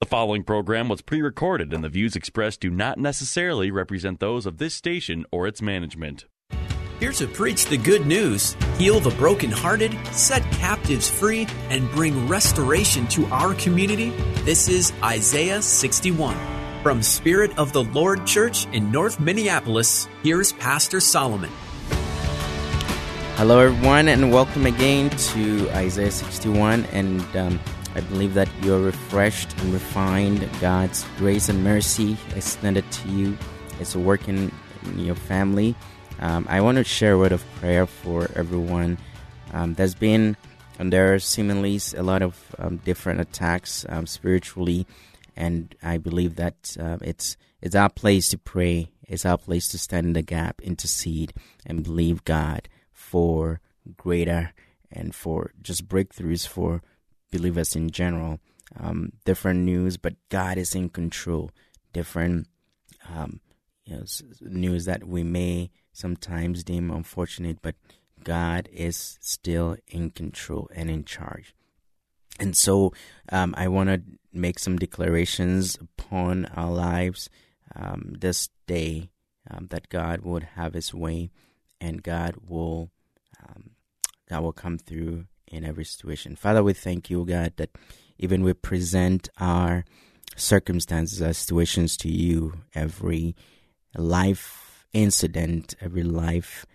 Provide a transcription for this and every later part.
The following program was pre recorded, and the views expressed do not necessarily represent those of this station or its management. Here to preach the good news, heal the brokenhearted, set captives free, and bring restoration to our community, this is Isaiah 61. From Spirit of the Lord Church in North Minneapolis, here's Pastor Solomon. Hello, everyone, and welcome again to Isaiah 61. And um, I believe that you're refreshed and refined. God's grace and mercy extended to you. It's working in your family. Um, I want to share a word of prayer for everyone. Um, there's been, and there are seemingly a lot of um, different attacks um, spiritually, and I believe that uh, it's it's our place to pray. It's our place to stand in the gap, intercede, and believe God for greater and for just breakthroughs for believers in general. Um, different news, but God is in control. Different um, you know, news that we may sometimes deem unfortunate, but God is still in control and in charge. And so um, I want to make some declarations upon our lives um, this day um, that God would have His way and God will um, God will come through in every situation. Father, we thank you, God, that even we present our circumstances, our situations to you, every life incident, every life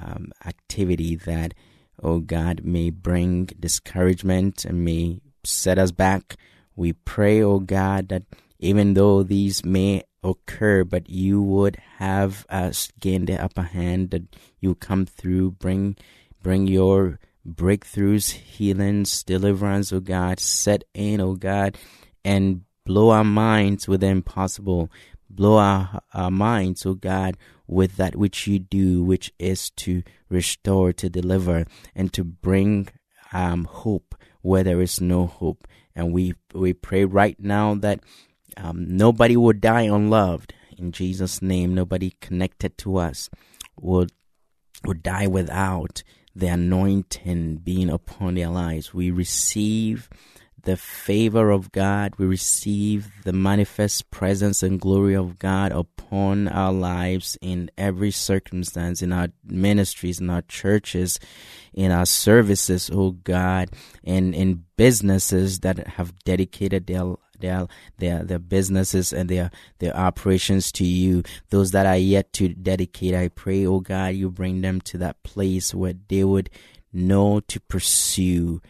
um, activity that, oh God, may bring discouragement and may set us back. We pray, oh God, that even though these may occur, but you would have us gain the upper hand, that you come through, bring bring your breakthroughs, healings, deliverance, oh God, set in, oh God, and blow our minds with the impossible. Blow our, our minds, oh God, with that which you do, which is to restore, to deliver, and to bring um, hope where there is no hope. And we we pray right now that um, nobody will die unloved. In Jesus' name, nobody connected to us would would die without the anointing being upon their lives. We receive the favor of God. We receive the manifest presence and glory of God upon our lives in every circumstance, in our ministries, in our churches, in our services, oh God, and in businesses that have dedicated their their their their businesses and their their operations to you. Those that are yet to dedicate, I pray, oh God, you bring them to that place where they would know to pursue.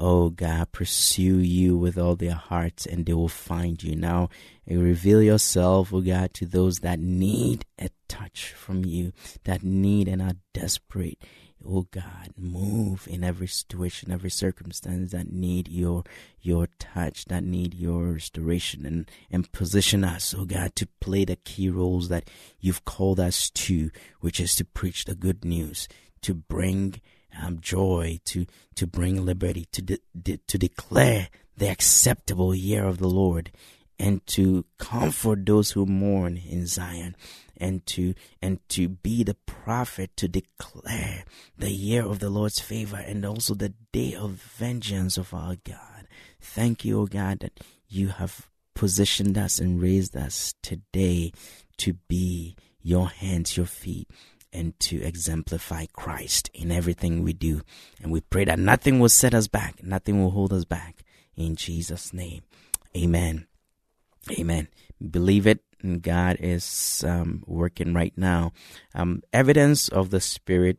Oh God, pursue you with all their hearts and they will find you. Now, eh, reveal yourself, oh God, to those that need a touch from you, that need and are desperate oh God, move in every situation, every circumstance that need your your touch, that need your restoration and, and position us, oh God, to play the key roles that you've called us to, which is to preach the good news, to bring um, joy, to to bring liberty, to de- de- to declare the acceptable year of the Lord, and to comfort those who mourn in Zion and to and to be the prophet to declare the year of the Lord's favor and also the day of vengeance of our God. Thank you, O God, that you have positioned us and raised us today to be your hands, your feet, and to exemplify Christ in everything we do. And we pray that nothing will set us back, nothing will hold us back. In Jesus' name, amen. Amen. Believe it And God is um, working right now. Um, evidence of the Spirit,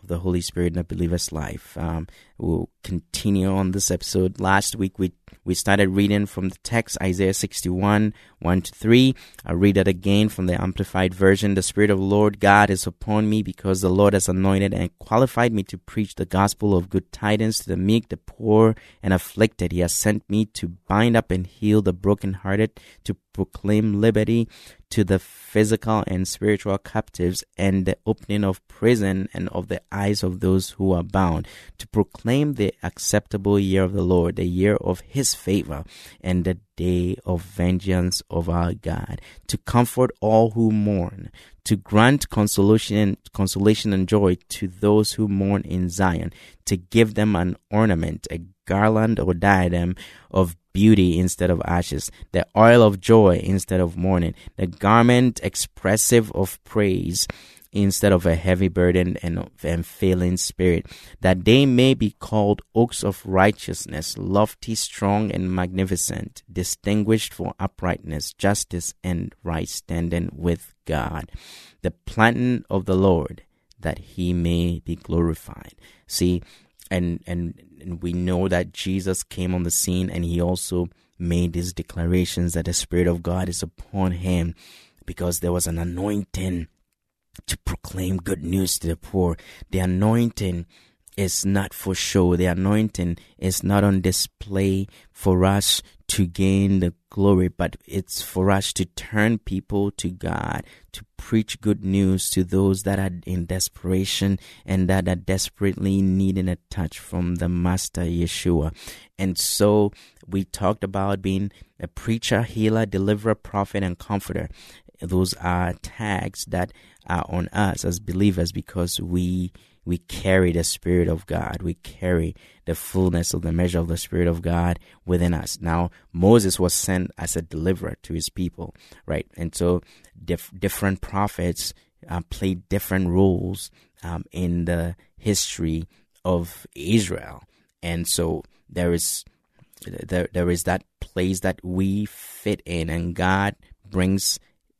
of the Holy Spirit in a believer's life. Um, we'll continue on this episode. Last week we We started reading from the text Isaiah 61 1 to 3. I read that again from the Amplified Version. The Spirit of Lord God is upon me because the Lord has anointed and qualified me to preach the gospel of good tidings to the meek, the poor, and afflicted. He has sent me to bind up and heal the brokenhearted, to proclaim liberty to the physical and spiritual captives and the opening of prison and of the eyes of those who are bound, to proclaim the acceptable year of the Lord, the year of his favor, and the day of vengeance of our God, to comfort all who mourn, to grant consolation, consolation and joy to those who mourn in Zion, to give them an ornament, a garland or diadem of beauty instead of ashes, the oil of joy instead of mourning, the garment expressive of praise instead of a heavy burden and, and failing spirit, that they may be called oaks of righteousness, lofty, strong, and magnificent, distinguished for uprightness, justice, and right standing with God. The planting of the Lord, that he may be glorified. See, and and and we know that Jesus came on the scene and he also made these declarations that the Spirit of God is upon him because there was an anointing to proclaim good news to the poor. The anointing is not for show. The anointing is not on display for us to gain the glory, but it's for us to turn people to God, to preach good news to those that are in desperation and that are desperately needing a touch from the Master Yeshua. And so we talked about being a preacher, healer, deliverer, prophet, and comforter. Those are tags that are on us as believers because we we carry the Spirit of God. We carry the fullness of the measure of the Spirit of God within us. Now, Moses was sent as a deliverer to his people, right? And so dif- different prophets uh, played different roles um, in the history of Israel. And so there is there, there is that place that we fit in, and God brings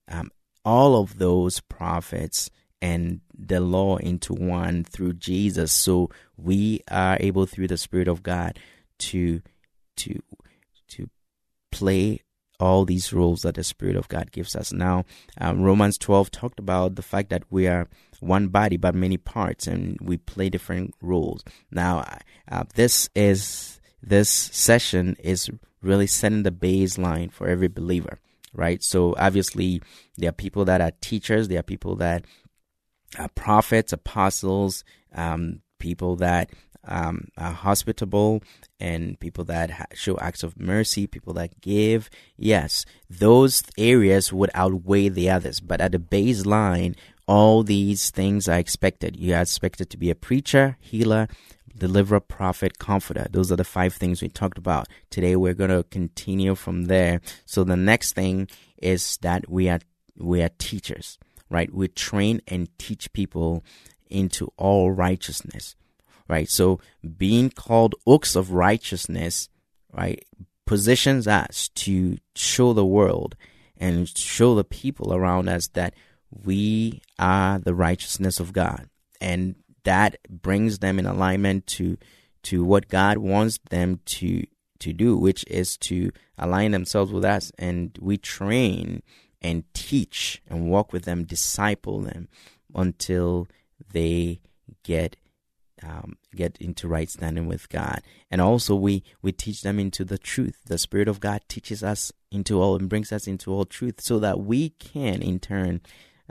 um, all of those prophets and the law into one through Jesus. So we are able through the Spirit of God to to to play all these roles that the Spirit of God gives us. Now, um, Romans 12 talked about the fact that we are one body but many parts, and we play different roles. Now, uh, this is this session is really setting the baseline for every believer right? So obviously, there are people that are teachers, there are people that are prophets, apostles, um, people that um, are hospitable, and people that ha- show acts of mercy, people that give. Yes, those areas would outweigh the others, but at the baseline, all these things are expected. You are expected to be a preacher, healer, deliverer, prophet, comforter. Those are the five things we talked about. Today we're going to continue from there. So the next thing is that we are we are teachers, right? We train and teach people into all righteousness, right? So being called oaks of righteousness, right, positions us to show the world and show the people around us that we are the righteousness of God. And that brings them in alignment to to what God wants them to to do, which is to align themselves with us, and we train and teach and walk with them, disciple them until they get um, get into right standing with God. And also we we teach them into the truth. The Spirit of God teaches us into all and brings us into all truth, so that we can in turn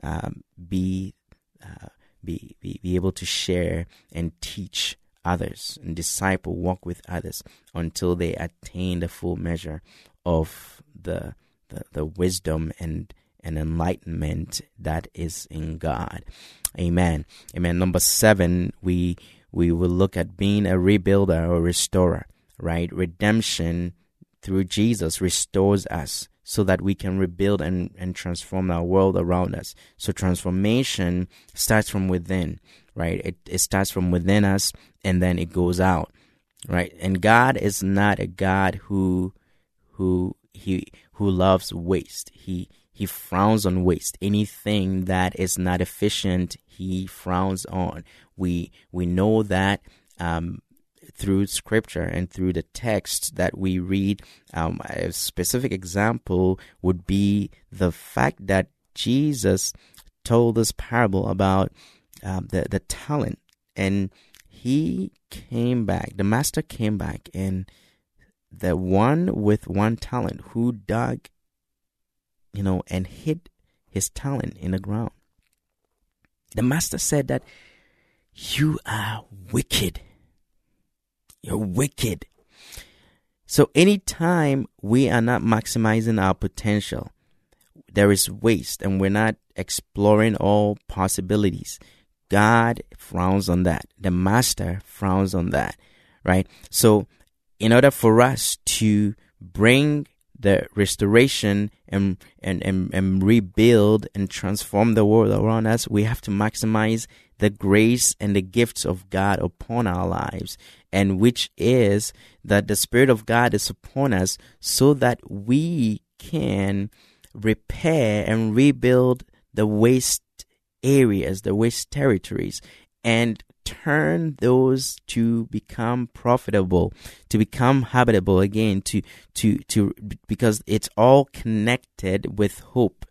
um, be uh, be, be, be able to share and teach others and disciple, walk with others until they attain the full measure of the, the, the wisdom and, and enlightenment that is in God. Amen. Amen. Number seven, we we will look at being a rebuilder or restorer, right? Redemption through Jesus restores us so that we can rebuild and, and transform our world around us. So transformation starts from within, right? It, it starts from within us and then it goes out, right? And God is not a God who, who, he, who loves waste. He, he frowns on waste. Anything that is not efficient, he frowns on. We, we know that, um, through scripture and through the text that we read. Um, a specific example would be the fact that Jesus told this parable about um, the the talent, and he came back. The master came back, and the one with one talent who dug, you know, and hid his talent in the ground. The master said that you are wicked. You're wicked. So anytime we are not maximizing our potential, there is waste and we're not exploring all possibilities. God frowns on that. The master frowns on that, right? So in order for us to bring the restoration and, and, and, and rebuild and transform the world around us, we have to maximize the grace and the gifts of God upon our lives, and which is that the Spirit of God is upon us so that we can repair and rebuild the waste areas, the waste territories, and turn those to become profitable, to become habitable again, to to to because it's all connected with hope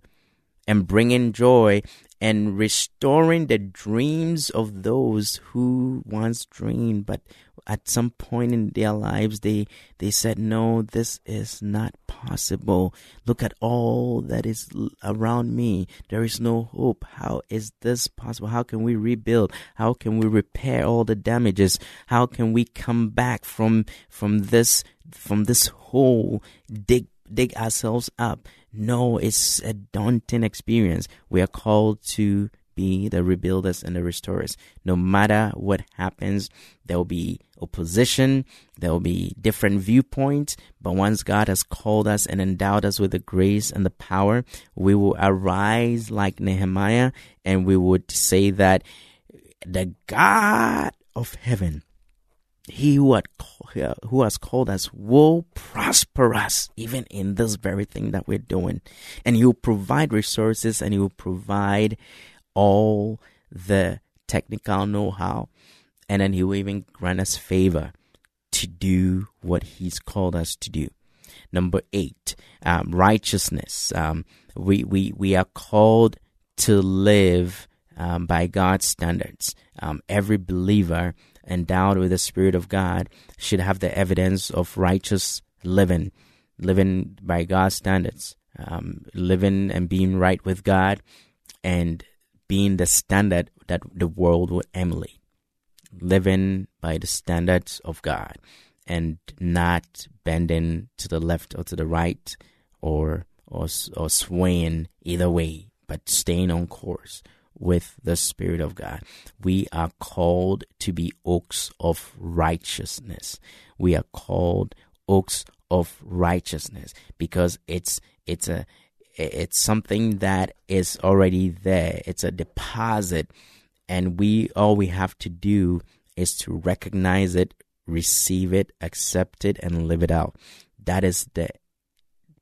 and bringing joy and restoring the dreams of those who once dreamed but at some point in their lives they they said no this is not possible. Look at all that is around me. There is no hope. How is this possible? How can we rebuild? How can we repair all the damages? How can we come back from from this from this hole dig dig ourselves up no, it's a daunting experience. We are called to be the rebuilders and the restorers. No matter what happens, there will be opposition, there will be different viewpoints, but once God has called us and endowed us with the grace and the power, we will arise like Nehemiah and we would say that the God of heaven he who, had, who has called us will prosper us even in this very thing that we're doing. And he will provide resources and he will provide all the technical know how. And then he will even grant us favor to do what he's called us to do. Number eight, um, righteousness. Um, we, we, we are called to live um, by God's standards. Um, every believer endowed with the Spirit of God should have the evidence of righteous living, living by God's standards, um, living and being right with God, and being the standard that the world would emulate. Living by the standards of God and not bending to the left or to the right or or, or swaying either way, but staying on course with the Spirit of God. We are called to be oaks of righteousness. We are called oaks of righteousness because it's it's a it's something that is already there. It's a deposit and we all we have to do is to recognize it, receive it, accept it and live it out. That is the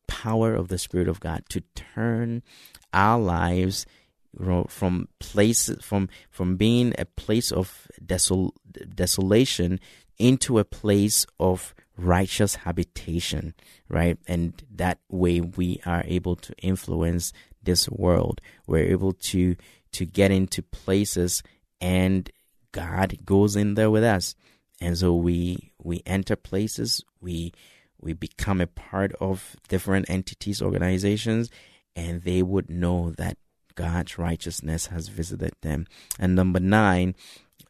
power of the spirit of God to turn our lives from places from from being a place of desol, desolation into a place of righteous habitation right? And that way we are able to influence this world. We're able to to get into places and god goes in there with us. And so we we enter places we we become a part of different entities organizations and they would know that God's righteousness has visited them. And number nine,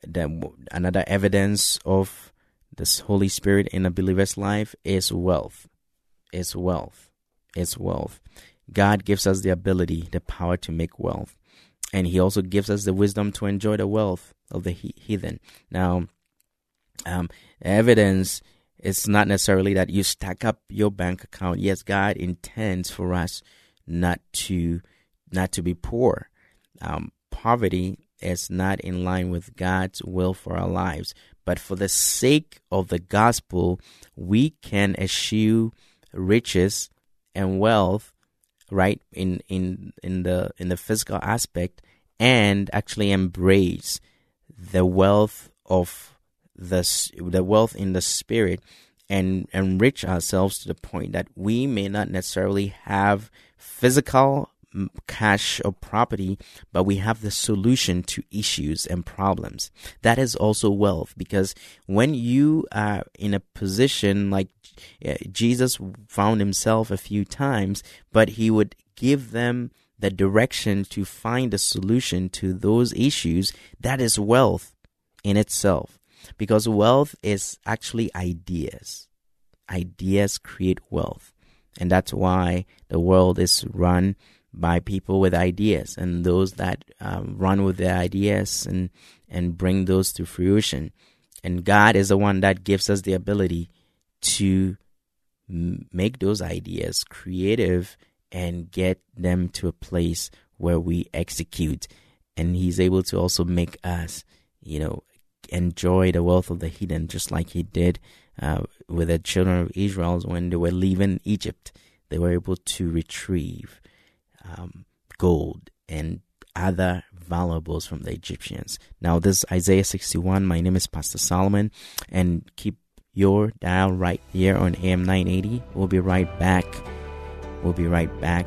the, another evidence of this Holy Spirit in a believer's life is wealth. Is wealth. Is wealth. God gives us the ability, the power to make wealth. And He also gives us the wisdom to enjoy the wealth of the heathen. Now, um, evidence is not necessarily that you stack up your bank account. Yes, God intends for us not to not to be poor. Um, poverty is not in line with God's will for our lives. But for the sake of the gospel, we can eschew riches and wealth, right, in, in, in the in the physical aspect and actually embrace the wealth of the the wealth in the spirit and enrich ourselves to the point that we may not necessarily have physical cash or property, but we have the solution to issues and problems. That is also wealth because when you are in a position like uh, Jesus found himself a few times, but he would give them the direction to find a solution to those issues, that is wealth in itself. Because wealth is actually ideas. Ideas create wealth. And that's why the world is run by people with ideas and those that um, run with their ideas and and bring those to fruition. And God is the one that gives us the ability to make those ideas creative and get them to a place where we execute. And He's able to also make us, you know, enjoy the wealth of the heathen, just like He did uh, with the children of Israel when they were leaving Egypt. They were able to retrieve um, gold and other valuables from the Egyptians. Now, this is Isaiah 61. My name is Pastor Solomon, and keep your dial right here on AM 980. We'll be right back. We'll be right back.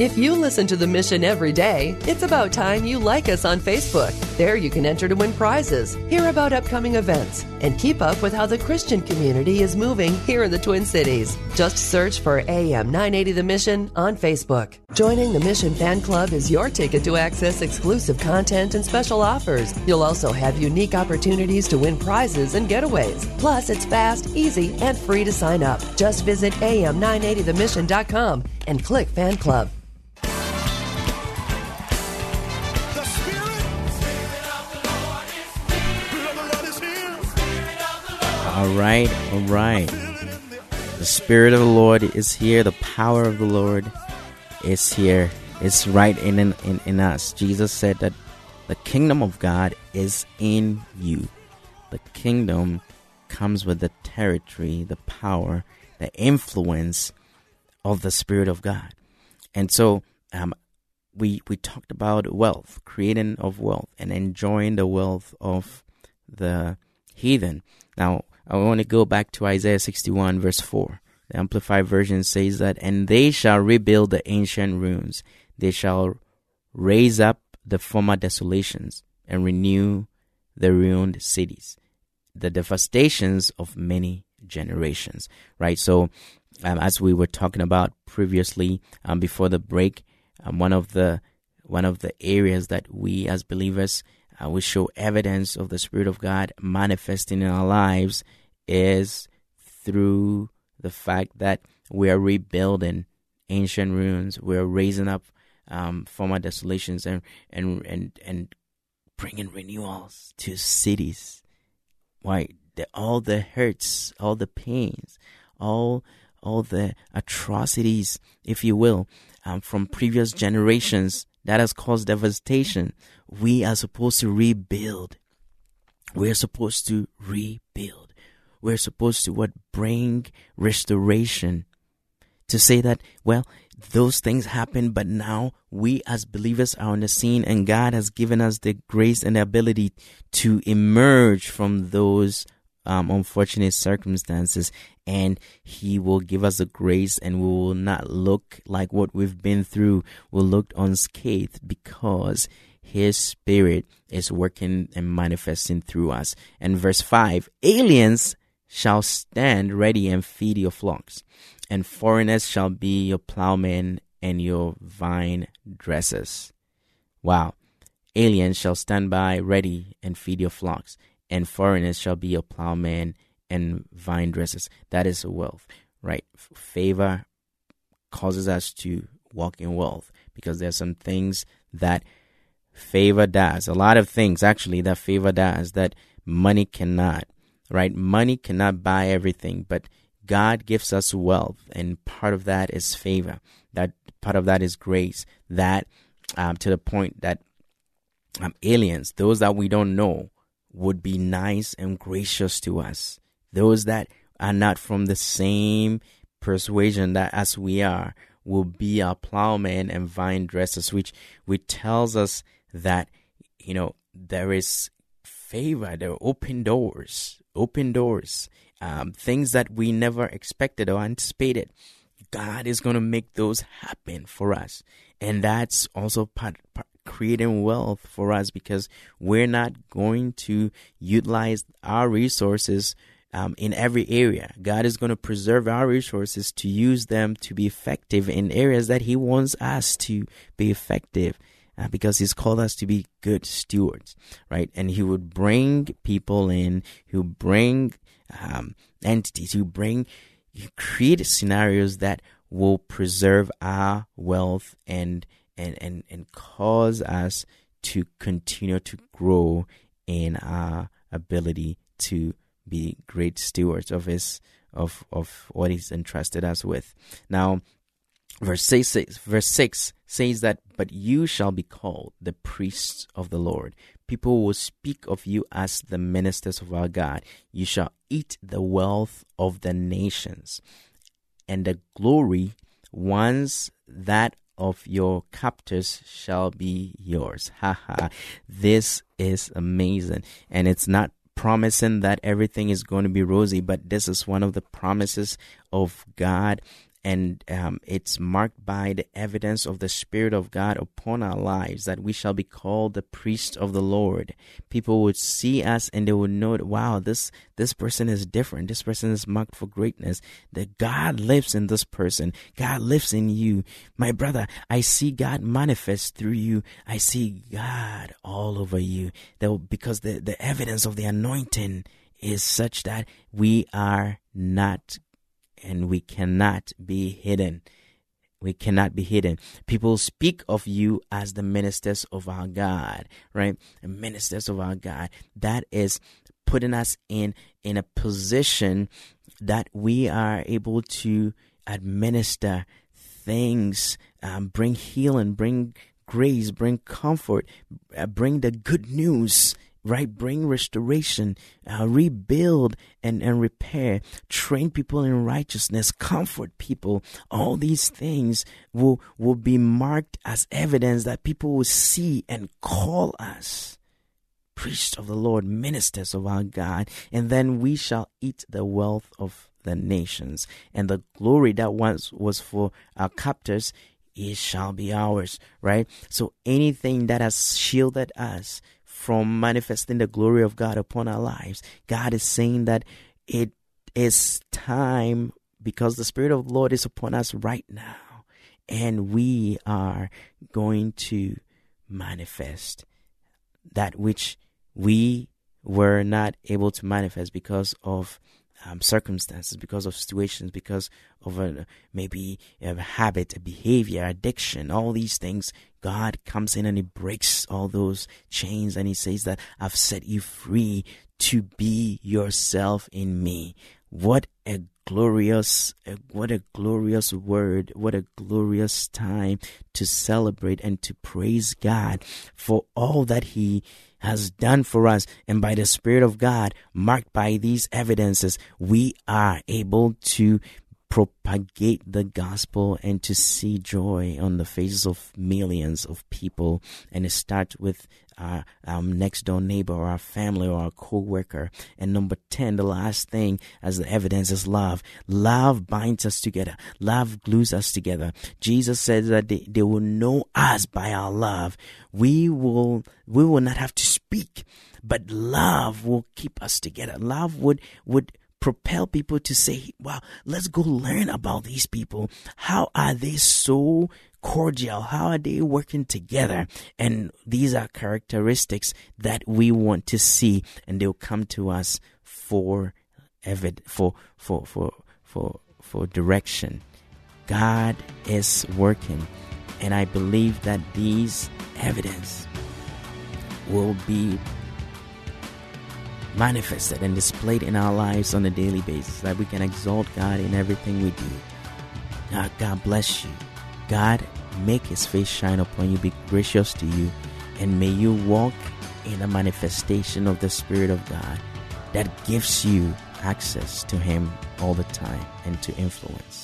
If you listen to the mission every day, it's about time you like us on Facebook. There you can enter to win prizes, hear about upcoming events, and keep up with how the Christian community is moving here in the Twin Cities. Just search for AM 980 The Mission on Facebook. Joining the Mission Fan Club is your ticket to access exclusive content and special offers. You'll also have unique opportunities to win prizes and getaways. Plus, it's fast, easy, and free to sign up. Just visit am980themission.com and click Fan Club. All right, all right. The Spirit of the Lord is here. The power of the Lord is here. It's right in, in, in us. Jesus said that the kingdom of God is in you. The kingdom comes with the territory, the power, the influence of the Spirit of God. And so um, we, we talked about wealth, creating of wealth, and enjoying the wealth of the heathen. Now, I want to go back to Isaiah 61, verse 4. The Amplified Version says that, And they shall rebuild the ancient ruins, they shall raise up the former desolations, and renew the ruined cities, the devastations of many generations. Right? So, um, as we were talking about previously, um, before the break, um, one of the one of the areas that we as believers uh, we show evidence of the Spirit of God manifesting in our lives is through the fact that we are rebuilding ancient ruins, we're raising up um, former desolations, and and and and bringing renewals to cities. Why the, all the hurts, all the pains, all all the atrocities, if you will, um, from previous generations that has caused devastation. We are supposed to rebuild. We're supposed to rebuild. We're supposed to what bring restoration. To say that, well, those things happen, but now we as believers are on the scene and God has given us the grace and the ability to emerge from those um, unfortunate circumstances and he will give us the grace and we will not look like what we've been through we'll look unscathed because his spirit is working and manifesting through us and verse 5 aliens shall stand ready and feed your flocks, and foreigners shall be your plowmen and your vine dressers. Wow. Aliens shall stand by ready and feed your flocks, and foreigners shall be your plowmen and vine dressers. That is wealth, right? Favor causes us to walk in wealth because there's some things that favor does. A lot of things actually that favor does that money cannot, right? Money cannot buy everything, but God gives us wealth, and part of that is favor. That part of that is grace. That um, to the point that um, aliens, those that we don't know, would be nice and gracious to us. Those that are not from the same persuasion that as we are will be our plowmen and vine dressers, which which tells us that you know there is favor, there are open doors, open doors, um, things that we never expected or anticipated. God is going to make those happen for us, and that's also part, part creating wealth for us because we're not going to utilize our resources um, in every area. God is going to preserve our resources to use them to be effective in areas that He wants us to be effective. Uh, because he's called us to be good stewards, right? And he would bring people in, he would bring um, entities, he would bring, create scenarios that will preserve our wealth and and and and cause us to continue to grow in our ability to be great stewards of his of of what he's entrusted us with. Now, verse six, verse six says that, "But you shall be called the priests of the Lord. People will speak of you as the ministers of our God. You shall eat the wealth of the nations, and the glory once that of your captors shall be yours. Haha. this is amazing. And it's not promising that everything is going to be rosy, but this is one of the promises of God and um, it's marked by the evidence of the Spirit of God upon our lives that we shall be called the priest of the Lord. People would see us and they would know, wow, this this person is different. This person is marked for greatness. That God lives in this person. God lives in you, my brother. I see God manifest through you. I see God all over you. That because the the evidence of the anointing is such that we are not and we cannot be hidden. We cannot be hidden. People speak of you as the ministers of our God, right? The ministers of our God. That is putting us in in a position that we are able to administer things, um, bring healing, bring grace, bring comfort, uh, bring the good news right? Bring restoration, uh, rebuild and, and repair, train people in righteousness, comfort people. All these things will, will be marked as evidence that people will see and call us priests of the Lord, ministers of our God, and then we shall eat the wealth of the nations. And the glory that once was for our captors, it shall be ours, right? So anything that has shielded us from manifesting the glory of God upon our lives. God is saying that it is time because the Spirit of the Lord is upon us right now, and we are going to manifest that which we were not able to manifest because of um, circumstances, because of situations, because of a, maybe a habit, a behavior, addiction, all these things. God comes in and He breaks all those chains and He says that I've set you free to be yourself in me. What a glorious, eh, what a glorious word, what a glorious time to celebrate and to praise God for all that He has done for us. And by the Spirit of God, marked by these evidences, we are able to propagate the gospel and to see joy on the faces of millions of people. And start with our um, next door neighbor or our family or our co-worker. And number 10, the last thing as the evidence is love. Love binds us together. Love glues us together. Jesus said that they, they will know us by our love. We will, we will not have to speak, but love will keep us together. Love would, would propel people to say, wow, let's go learn about these people. How are they so cordial? How are they working together? And these are characteristics that we want to see, and they'll come to us for evid- for for for for for direction. God is working, and I believe that these evidence will be manifested and displayed in our lives on a daily basis, that we can exalt God in everything we do. God, God bless you. God make his face shine upon you, be gracious to you, and may you walk in a manifestation of the Spirit of God that gives you access to him all the time and to influence.